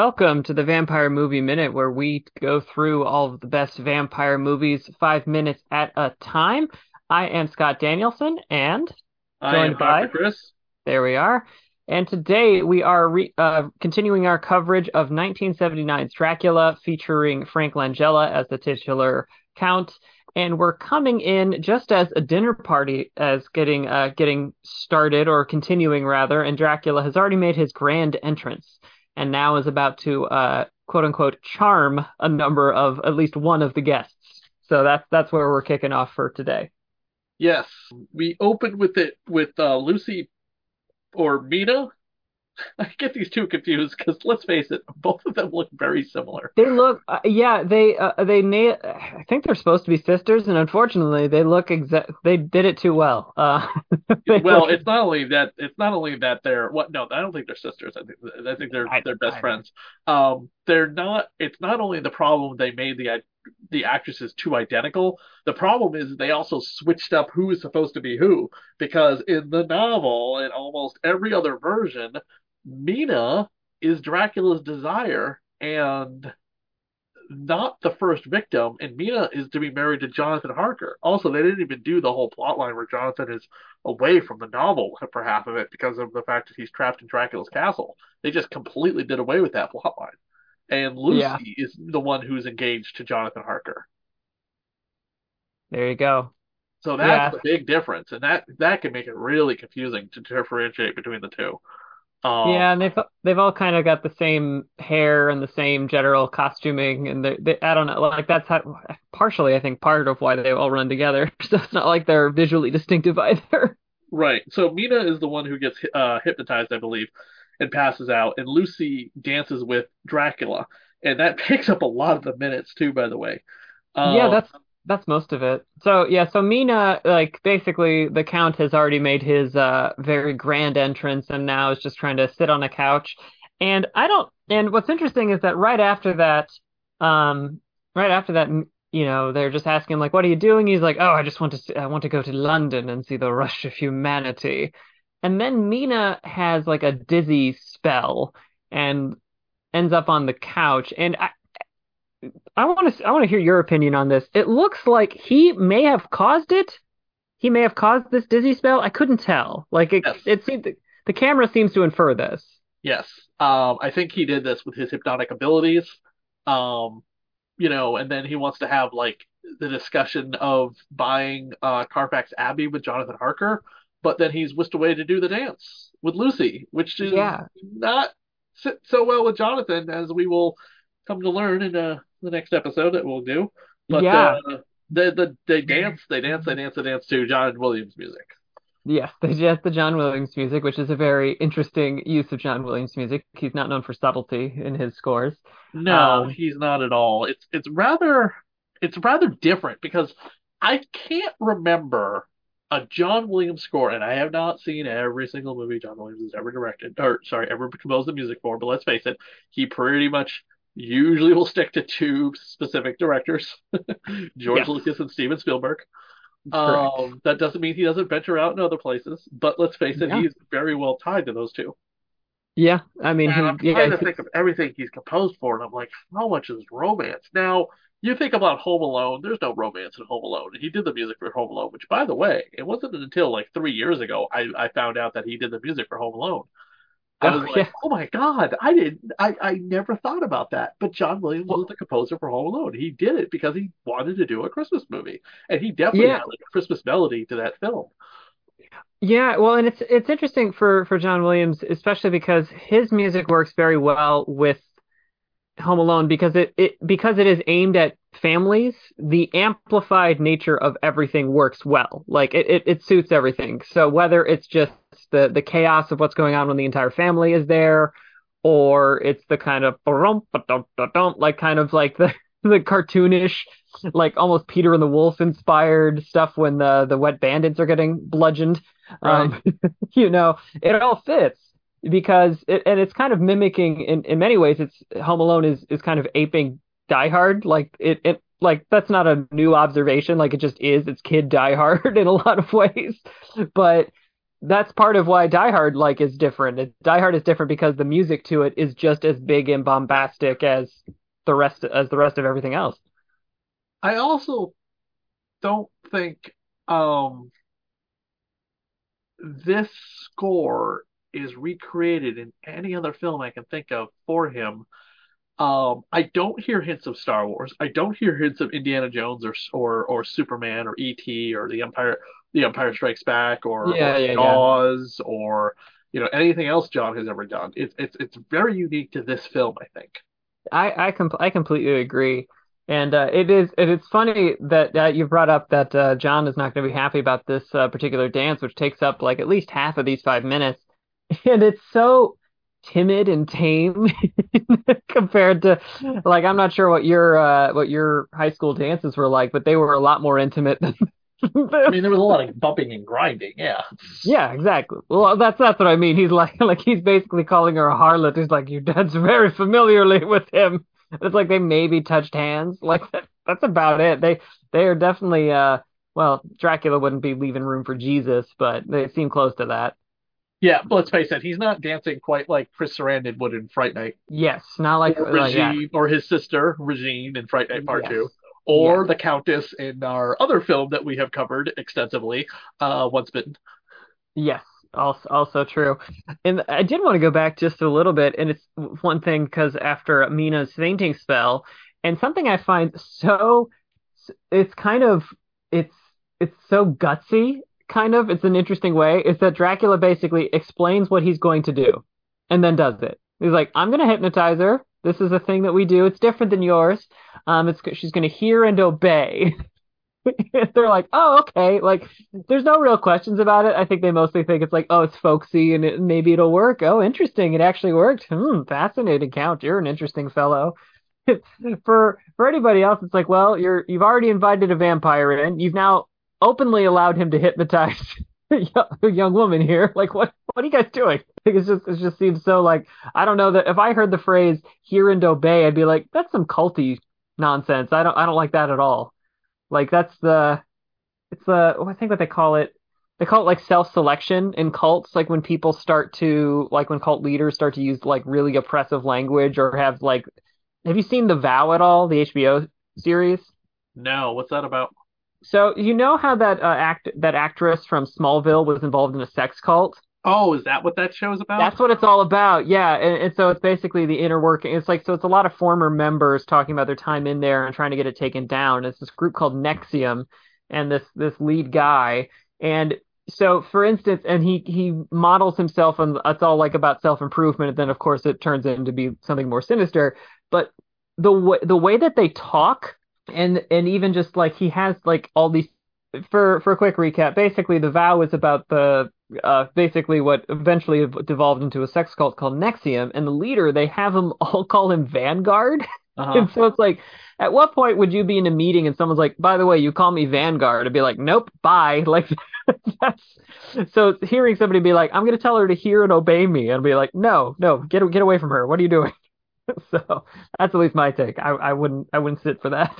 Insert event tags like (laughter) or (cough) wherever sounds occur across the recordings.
Welcome to the Vampire Movie Minute, where we go through all of the best vampire movies five minutes at a time. I am Scott Danielson, and joined by Dr. Chris. there we are. And today we are re- uh, continuing our coverage of 1979's Dracula, featuring Frank Langella as the titular count. And we're coming in just as a dinner party as getting uh, getting started or continuing rather, and Dracula has already made his grand entrance and now is about to uh, quote unquote charm a number of at least one of the guests. So that's that's where we're kicking off for today. Yes, we opened with it with uh, Lucy or Mina. (laughs) I get these two confused because let's face it, both of them look very similar. They look, uh, yeah, they uh, they na- I think they're supposed to be sisters, and unfortunately, they look exact. They did it too well. Uh, (laughs) Well, look- it's not only that it's not only that they're what no, I don't think they're sisters. I think I think they're I- they're best I- friends. Um, they're not. It's not only the problem they made the the actresses too identical. The problem is they also switched up who is supposed to be who because in the novel and almost every other version, Mina is Dracula's desire and not the first victim, and Mina is to be married to Jonathan Harker. Also, they didn't even do the whole plot line where Jonathan is away from the novel for half of it because of the fact that he's trapped in Dracula's castle. They just completely did away with that plot line. And Lucy Yeah. is the one who's engaged to Jonathan Harker. there you go. So that's Yeah. the big difference, and that that can make it really confusing to differentiate between the two. Um, Yeah, and they've they've all kind of got the same hair and the same general costuming, and they, they I don't know, like that's how partially I think part of why they all run together. (laughs) So it's not like they're visually distinctive (laughs) either. Right. So Mina is the one who gets uh, hypnotized, I believe, and passes out, and Lucy dances with Dracula, and that (laughs) picks up a lot of the minutes too, by the way. Yeah, Um, that's that's most of it. So yeah, so Mina, like basically the Count has already made his uh very grand entrance and now is just trying to sit on a couch. And I don't and what's interesting is that right after that, um right after that, you know, they're just asking like, what are you doing? He's like, oh, I just want to see, I want to go to London and see the rush of humanity. And then Mina has like a dizzy spell and ends up on the couch. And I I want to I want to hear your opinion on this. It looks like he may have caused it. He may have caused this dizzy spell. I couldn't tell. Like it Yes. it seemed the camera seems to infer this. yes. Um, I think he did this with his hypnotic abilities. Um, you know, and then he wants to have like the discussion of buying uh, Carfax Abbey with Jonathan Harker, but then he's whisked away to do the dance with Lucy, which is Yeah. not sit so well with Jonathan as we will come to learn in uh, the next episode that we'll do. But Yeah. uh, the, the they dance, they dance, they dance, they dance to John Williams music. Yes, they just the John Williams music, which is a very interesting use of John Williams music. He's not known for subtlety in his scores. No, Um, he's not at all. It's it's rather it's rather different because I can't remember a John Williams score, and I have not seen every single movie John Williams has ever directed, or sorry, ever composed the music for. But let's face it, he pretty much usually will stick to two specific directors, (laughs) George Yes. Lucas and Steven Spielberg. Correct. Um, that doesn't mean he doesn't venture out in other places, but let's face it, Yeah. he's very well tied to those two. Yeah, I mean, And I'm he, yeah, trying to he- think of everything he's composed for, and I'm like, how much is romance? Now, you think about Home Alone, there's no romance in Home Alone. He did the music for Home Alone, which, by the way, it wasn't until like three years ago I, I found out that he did the music for Home Alone. I Oh, was like, oh my God, I didn't, I, I never thought about that. But John Williams was the composer for Home Alone. He did it because he wanted to do a Christmas movie, and he definitely Yeah. had like a Christmas melody to that film. Yeah, well, and it's it's interesting for for John Williams, especially because his music works very well with Home Alone because it, it because it is aimed at families, the amplified nature of everything works well. Like it, it, it suits everything. So whether it's just the the chaos of what's going on when the entire family is there, or it's the kind of like kind of like the (laughs) the cartoonish, like almost Peter and the Wolf inspired stuff when the the wet bandits are getting bludgeoned. Um, (laughs) you know, it all fits because it, and it's kind of mimicking in, in many ways it's Home Alone is is kind of aping Die Hard like it it like that's not a new observation like it just is it's kid Die Hard (laughs) in a lot of ways but that's part of why Die Hard like is different. Die Hard is different because the music to it is just as big and bombastic as the rest as the rest of everything else. I also don't think um, this score is recreated in any other film I can think of for him. Um, I don't hear hints of Star Wars. I don't hear hints of Indiana Jones or or or Superman or E.T. or the Empire the Empire Strikes Back or, Yeah, or yeah, yeah. Jaws or you know anything else John has ever done. It's it's it's very unique to this film, I think. I I, com- I completely agree. And uh, it is it is funny that uh, you brought up that uh, John is not going to be happy about this uh, particular dance, which takes up like at least half of these five minutes, and it's so timid and tame (laughs) compared to like I'm not sure what your uh, what your high school dances were like, but they were a lot more intimate than I mean, there was a lot of (laughs) bumping and grinding. Yeah. Yeah, exactly. Well, that's that's what I mean. He's like (laughs) like he's basically calling her a harlot. He's like you dance very familiarly with him. It's like they maybe touched hands. Like that, that's about it. They they are definitely uh well, Dracula wouldn't be leaving room for Jesus, but they seem close to that. Yeah, but let's face it, he's not dancing quite like Chris Sarandon would in Fright Night, Yes, not like, or like yeah. Or his sister Regine in Fright Night Part Yes. Two, or Yes. the Countess in our other film that we have covered extensively, uh, Once Bitten. Yes, also also true. And I did want to go back just a little bit, and it's one thing because after Mina's fainting spell, and something I find so, it's kind of it's it's so gutsy, kind of. It's an interesting way. Is that Dracula basically explains what he's going to do, and then does it. He's like, I'm going to hypnotize her. This is a thing that we do. It's different than yours. Um, it's she's going to hear and obey. (laughs) They're like, oh, okay. Like, there's no real questions about it. I think they mostly think it's like, oh, it's folksy and it, maybe it'll work. Oh, interesting. It actually worked. Hmm, fascinating, Count. You're an interesting fellow. (laughs) For for anybody else, it's like, well, you're you've already invited a vampire in. You've now openly allowed him to hypnotize (laughs) a young woman here. (laughs) Like, what what are you guys doing? (laughs) Like, just it just seems so like I don't know that if I heard the phrase "hear and obey," I'd be like, that's some culty nonsense. I don't I don't like that at all. Like that's the it's the oh, I think what they call it. They call it like self-selection in cults, like when people start to like when cult leaders start to use like really oppressive language or have like have you seen The Vow at all, the HBO series? No, what's that about? So you know how that uh, act that actress from Smallville was involved in a sex cult? Oh, is that what that show's about? That's what it's all about. Yeah, and, and so it's basically the inner working. It's like so it's a lot of former members talking about their time in there and trying to get it taken down. It's this group called NXIVM, and this this lead guy. And so, for instance, and he he models himself, and it's all like about self improvement. And then, of course, it turns into be something more sinister. But the way the way that they talk, and and even just like he has like all these. For for a quick recap, basically the vow is about the uh, basically what eventually devolved into a sex cult called NXIVM, and the leader they have him (laughs) all call him Vanguard, Uh-huh. and so it's like, at what point would you be in a meeting and someone's like, by the way, you call me Vanguard, I'd be like, nope, bye, (laughs) like that's so hearing somebody be like, I'm gonna tell her to hear and obey me, and be like, no, no, get get away from her, what are you doing? (laughs) so that's at least my take. I I wouldn't I wouldn't sit for that.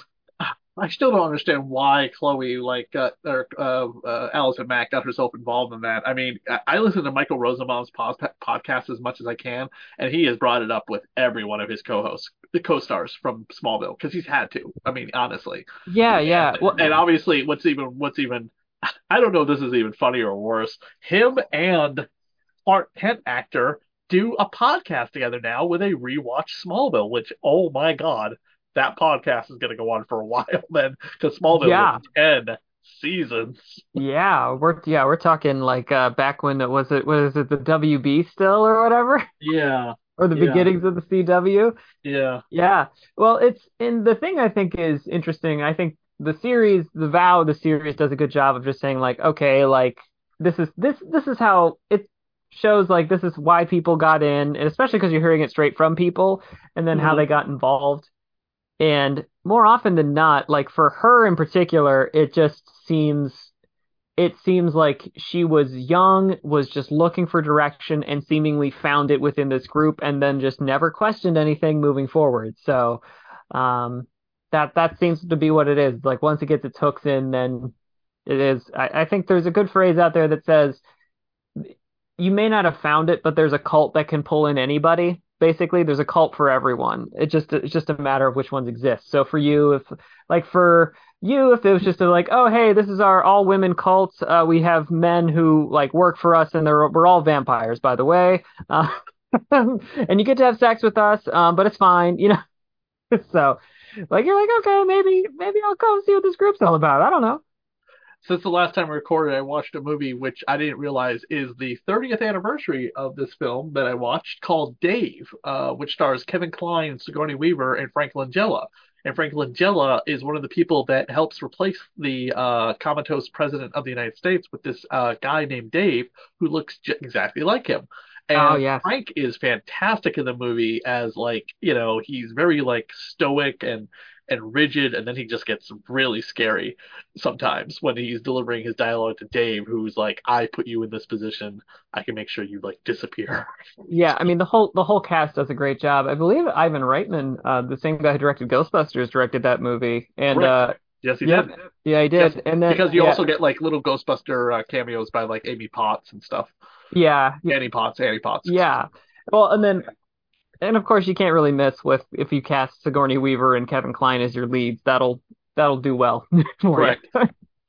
I still don't understand why Chloe, like, got, or uh, uh, Allison Mack, got herself involved in that. I mean, I, I listen to Michael Rosenbaum's pos- podcast as much as I can, and he has brought it up with every one of his co-hosts, the co-stars from Smallville, because he's had to. I mean, honestly. Yeah, yeah. And, Well, and obviously, what's even, what's even, (laughs) I don't know if this is even funnier or worse. Him and Clark Kent actor do a podcast together now with a rewatch Smallville, which, oh my God, that podcast is going to go on for a (laughs) while then, because Smallville Yeah. 10 seasons. yeah, we're yeah we're talking like uh back when it was it was it the WB still or whatever, (laughs) Yeah, or the Yeah. beginnings of the CW. yeah. Yeah. Well, it's and the thing I think is interesting, I think the series, the vow, the series does a good job of just saying like, okay, like this is this this is how it shows like this is why people got in, and especially because you're hearing it straight from people and then how Mhm. they got involved. And more often than not, like for her in particular, it just seems it seems like she was young, was just looking for direction, and seemingly found it within this group, and then just never questioned anything moving forward. So, um, that that seems to be what it is. Like once it gets its hooks in, then it is. I, I think there's a good phrase out there that says you may not have found it, but there's a cult that can pull in anybody. Basically, there's a cult for everyone. It just it's just a matter of which ones exist. So for you, if like for you, if it was just a, like, oh hey, this is our all women cult. Uh, we have men who like work for us, and they're we're all vampires, by the way. Uh, (laughs) and you get to have sex with us, um, but it's fine, you know. (laughs) so, like, you're like, okay, maybe maybe I'll come see what this group's all about. I don't know. Since the last time we recorded, I watched a movie which I didn't realize is the 30th anniversary of this film that I watched called Dave, uh, which stars Kevin Kline, Sigourney Weaver, and Frank Langella. And Frank Langella is one of the people that helps replace the uh, comatose president of the United States with this uh, guy named Dave who looks j- exactly like him. And Oh yes. Frank is fantastic in the movie as like, you know, he's very like stoic and and rigid, and then he just gets really scary sometimes when he's delivering his dialogue to Dave, who's like, I put you in this position. I can make sure you like disappear. Yeah, I mean the whole the whole cast does a great job. I believe Ivan Reitman, uh, the same guy who directed Ghostbusters, directed that movie. And Right. uh, Yes, he yep, did. yeah, he Yes, did. And then Because you yeah, also get like little Ghostbuster uh, cameos by like Amy Potts and stuff. yeah, Annie Potts, Annie Potts. yeah. Well, and then and of course you can't really miss with if you cast Sigourney Weaver and Kevin Kline as your leads. That'll that'll do well (laughs) Correct.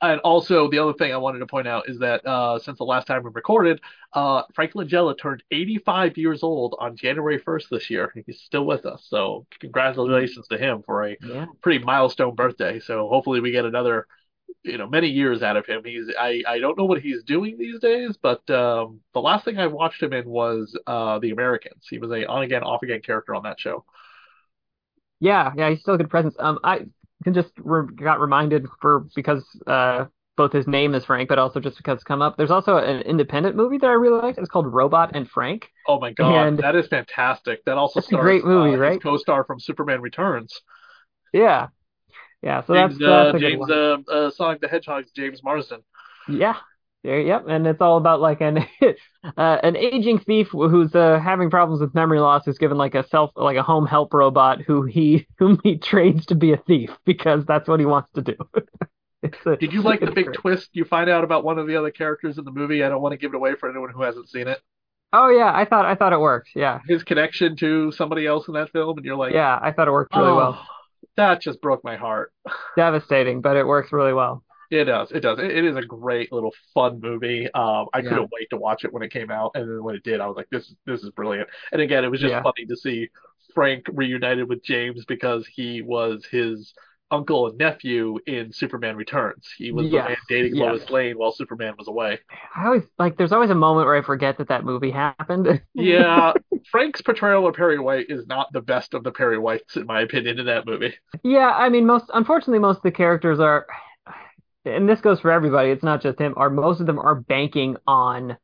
And also, the other thing I wanted to point out is that uh, since the last time we recorded, uh, Frank Langella turned 85 years old on January 1st this year. He's still with us. So, congratulations to him for a Yeah. pretty milestone birthday. So, hopefully, we get another, you know, many years out of him. He's I, I don't know what he's doing these days, but um, the last thing I watched him in was uh, The Americans. He was a on again, off again character on that show. Yeah, yeah, he's still a good presence. Um, I can just re got reminded for because uh both his name is Frank, but also just because it's come up. There's also an independent movie that I really liked. It's called Robot and Frank. Oh my God, And that is fantastic. That also it's a great movie, uh, right? co-star from Superman Returns. Yeah, yeah. So that's James, uh, that's good James, uh, uh, Sonic the Hedgehog's James Marsden. Yeah. Yeah, yep, and it's all about like an (laughs) uh, an aging thief who's uh, having problems with memory loss, who's given like a self like a home help robot who he (laughs) whom he trains to be a thief because that's what he wants to do. (laughs) A, Did you like the big great. twist you find out about one of the other characters in the movie? I don't want to give it away for anyone who hasn't seen it. Oh yeah, I thought I thought it worked. Yeah, His connection to somebody else in that film, and you're like, yeah, I thought it worked really oh, well. That just broke my heart. (laughs) Devastating, but it works really well. It does. It does. It, it is a great little fun movie. Um, I Yeah, couldn't wait to watch it when it came out, and then when it did, I was like, "This is this is brilliant." And again, it was just yeah, funny to see Frank reunited with James because he was his uncle and nephew in Superman Returns. He was the man dating yes. Lois Lane while Superman was away. I always like. There's always a moment where I forget that that movie happened. (laughs) Yeah, Frank's portrayal of Perry White is not the best of the Perry Whites, in my opinion, in that movie. Yeah, I mean, most unfortunately, most of the characters are, and this goes for everybody. It's not just him. Are most of them are banking on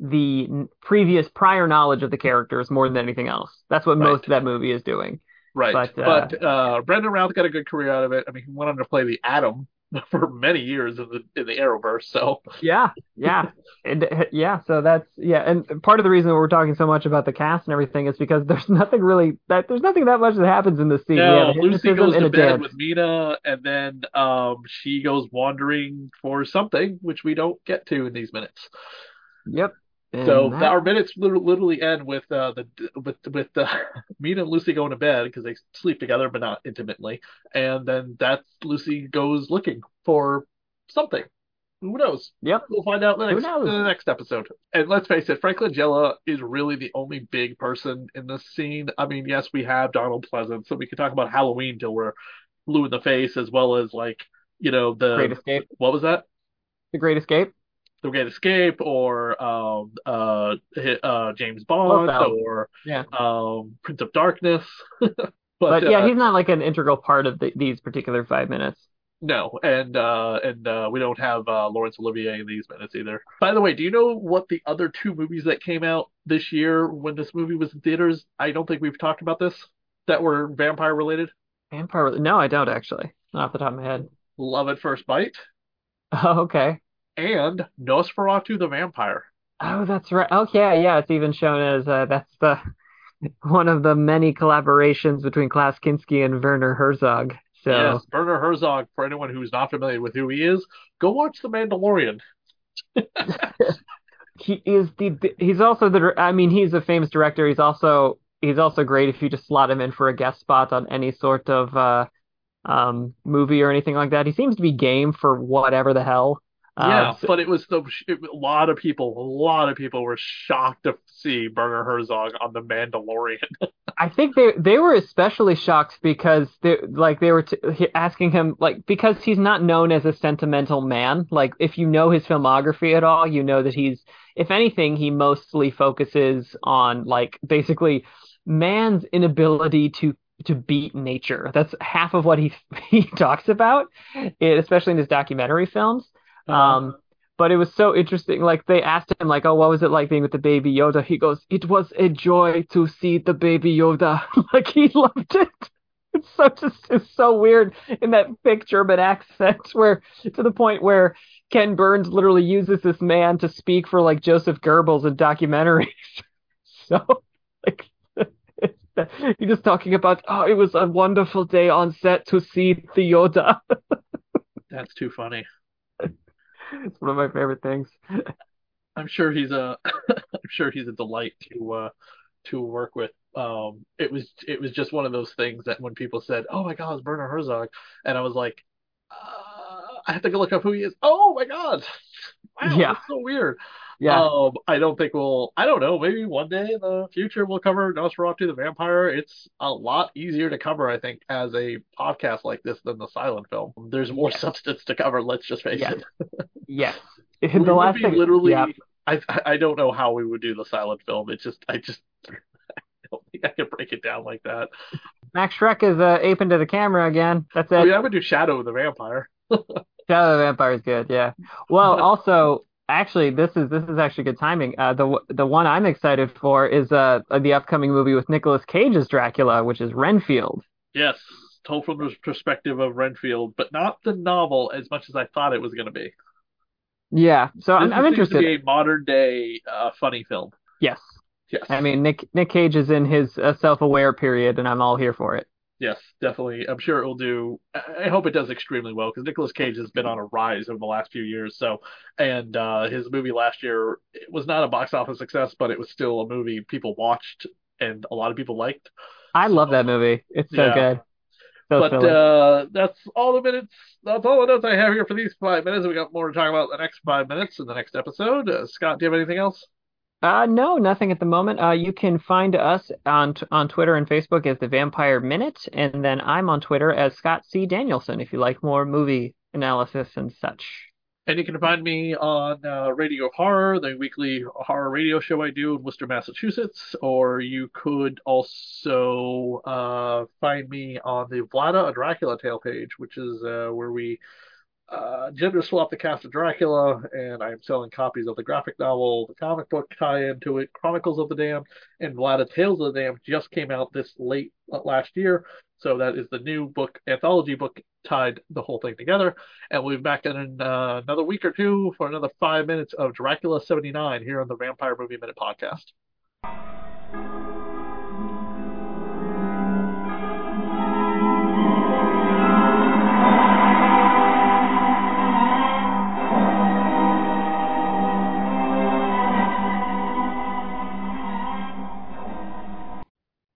the previous prior knowledge of the characters more than anything else. That's what Right. most of that movie is doing. Right. But uh, But uh, Brandon Routh got a good career out of it. I mean, he went on to play the Atom (laughs) for many years in the in the Arrowverse. So yeah, yeah, and, uh, yeah. So that's yeah, and part of the reason we're talking so much about the cast and everything is because there's (laughs) nothing really that there's nothing that much that happens in this scene. Have Lucy goes to bed dance. with Mina, and then um, she goes wandering for something, which we don't get to in these minutes. Yep, and the, that our minutes literally end with uh, the with with uh, (laughs) Mina and Lucy going to bed because they sleep together but not intimately, and then that's Lucy goes looking for something. Who knows? yep. We'll find out in the next in the next episode. And let's face it, Frank Langella is really the only big person in this scene. I mean, yes, we have Donald Pleasence, so we can talk about Halloween till we're blue in the face, as well as like you know the Great Escape. what was that? The Great Escape. The Great Escape, or um, uh, uh, James Bond, or Yeah. um, Prince of Darkness. (laughs) but But yeah, uh, he's not like an integral part of the, these particular five minutes. no, and uh, and uh, we don't have uh, Laurence Olivier in these minutes either. By the way, do you know what the other two movies that came out this year when this movie was in theaters? I don't think we've talked about this that were vampire related. Vampire? No, I don't actually. Not off the top of my head. Love at First Bite (laughs) Oh, okay. And Nosferatu the Vampire. Oh, that's right. Okay, yeah, it's even shown as uh, that's the (laughs) one of the many collaborations between Klaus Kinski and Werner Herzog. So Yes, Werner Herzog. For anyone who's not familiar with who he is, go watch The Mandalorian. (laughs) he is the he's also the I mean he's a famous director. He's also he's also great if you just slot him in for a guest spot on any sort of uh, um, movie or anything like that. He seems to be game for whatever the hell. Yeah, Uh, so- but it was the it, a lot of people, a lot of people were shocked to see Werner Herzog on The Mandalorian. (laughs) I think they they were especially shocked because they like they were t asking him like because he's not known as a sentimental man. Like if you know his filmography at all, you know that he's if anything he mostly focuses on like basically man's inability to to beat nature. That's half of what he (laughs) he talks about, especially in his documentary films. Um, but it was so interesting. Like they asked him, like, "Oh, what was it like being with the baby Yoda?" He goes, "It was a joy to see the baby Yoda." (laughs) like he loved it. It's so just it's so weird in that thick German accent, (laughs) where to the point where Ken Burns literally uses this man to speak for like Joseph Goebbels in documentaries. (laughs) so like. He's just talking about, oh, it was a wonderful day on set to see the Yoda. That's too funny. It's one of my favorite things. I'm sure he's a (laughs) I'm sure he's a delight to uh to work with. Um it was it was just one of those things that when people said, "Oh my God, it's Werner Herzog," and I was like, uh, I have to go look up who he is. Oh my God. Wow, Yeah. that's so weird. Yeah. Um, I don't think we'll, I don't know, maybe one day in the future we'll cover Nosferatu the Vampire. It's a lot easier to cover, I think, as a podcast like this than the silent film. There's more Yes. substance to cover, let's just face Yes. it. Yes. (laughs) We The would last be thing, literally, yeah. I I don't know how we would do the silent film. It's just, I just (laughs) I don't think I can break it down like that. Max Schreck is uh, ape into the camera again. That's I it. mean, I would do Shadow of the Vampire. (laughs) Shadow of the Vampire is good. Yeah. Well, (laughs) also, actually, this is this is actually good timing. Uh, the the one I'm excited for is uh the upcoming movie with Nicolas Cage as Dracula, which is Renfield. Yes, told from the perspective of Renfield, but not the novel as much as I thought it was going to be. Yeah. So I'm, I'm seems to interested. be a modern day uh, funny film. Yes. Yes. I mean, Nick Nick Cage is in his uh, self-aware period, and I'm all here for it. Yes, definitely. I'm sure it will do. I hope it does extremely well because Nicolas Cage has been on a rise over the last few years. So, and uh, his movie last year it was not a box office success, but it was still a movie people watched and a lot of people liked. I love that movie. It's so Yeah. good. So but uh, that's all the minutes. That's all the notes I have here for these five minutes. We got more to talk about the next five minutes in the next episode. Uh, Scott, do you have anything else? Uh, no, nothing at the moment. Uh, you can find us on t on Twitter and Facebook as the Vampire Minute, and then I'm on Twitter as Scott C. Danielson if you like more movie analysis and such. And you can find me on uh, Radio Horror, the weekly horror radio show I do in Worcester, Massachusetts. Or you could also uh, find me on the Vlada, a Dracula Tale page, which is uh, where we uh, gender swapped the cast of Dracula, and I'm selling copies of the graphic novel, the comic book tie-in to it, Chronicles of the Damned, and Vlada Tales of the Damned just came out this late uh, last year. So that is the new book, anthology book, tied the whole thing together. And we'll be back in uh, another week or two for another five minutes of Dracula 79 here on the Vampire Movie Minute podcast.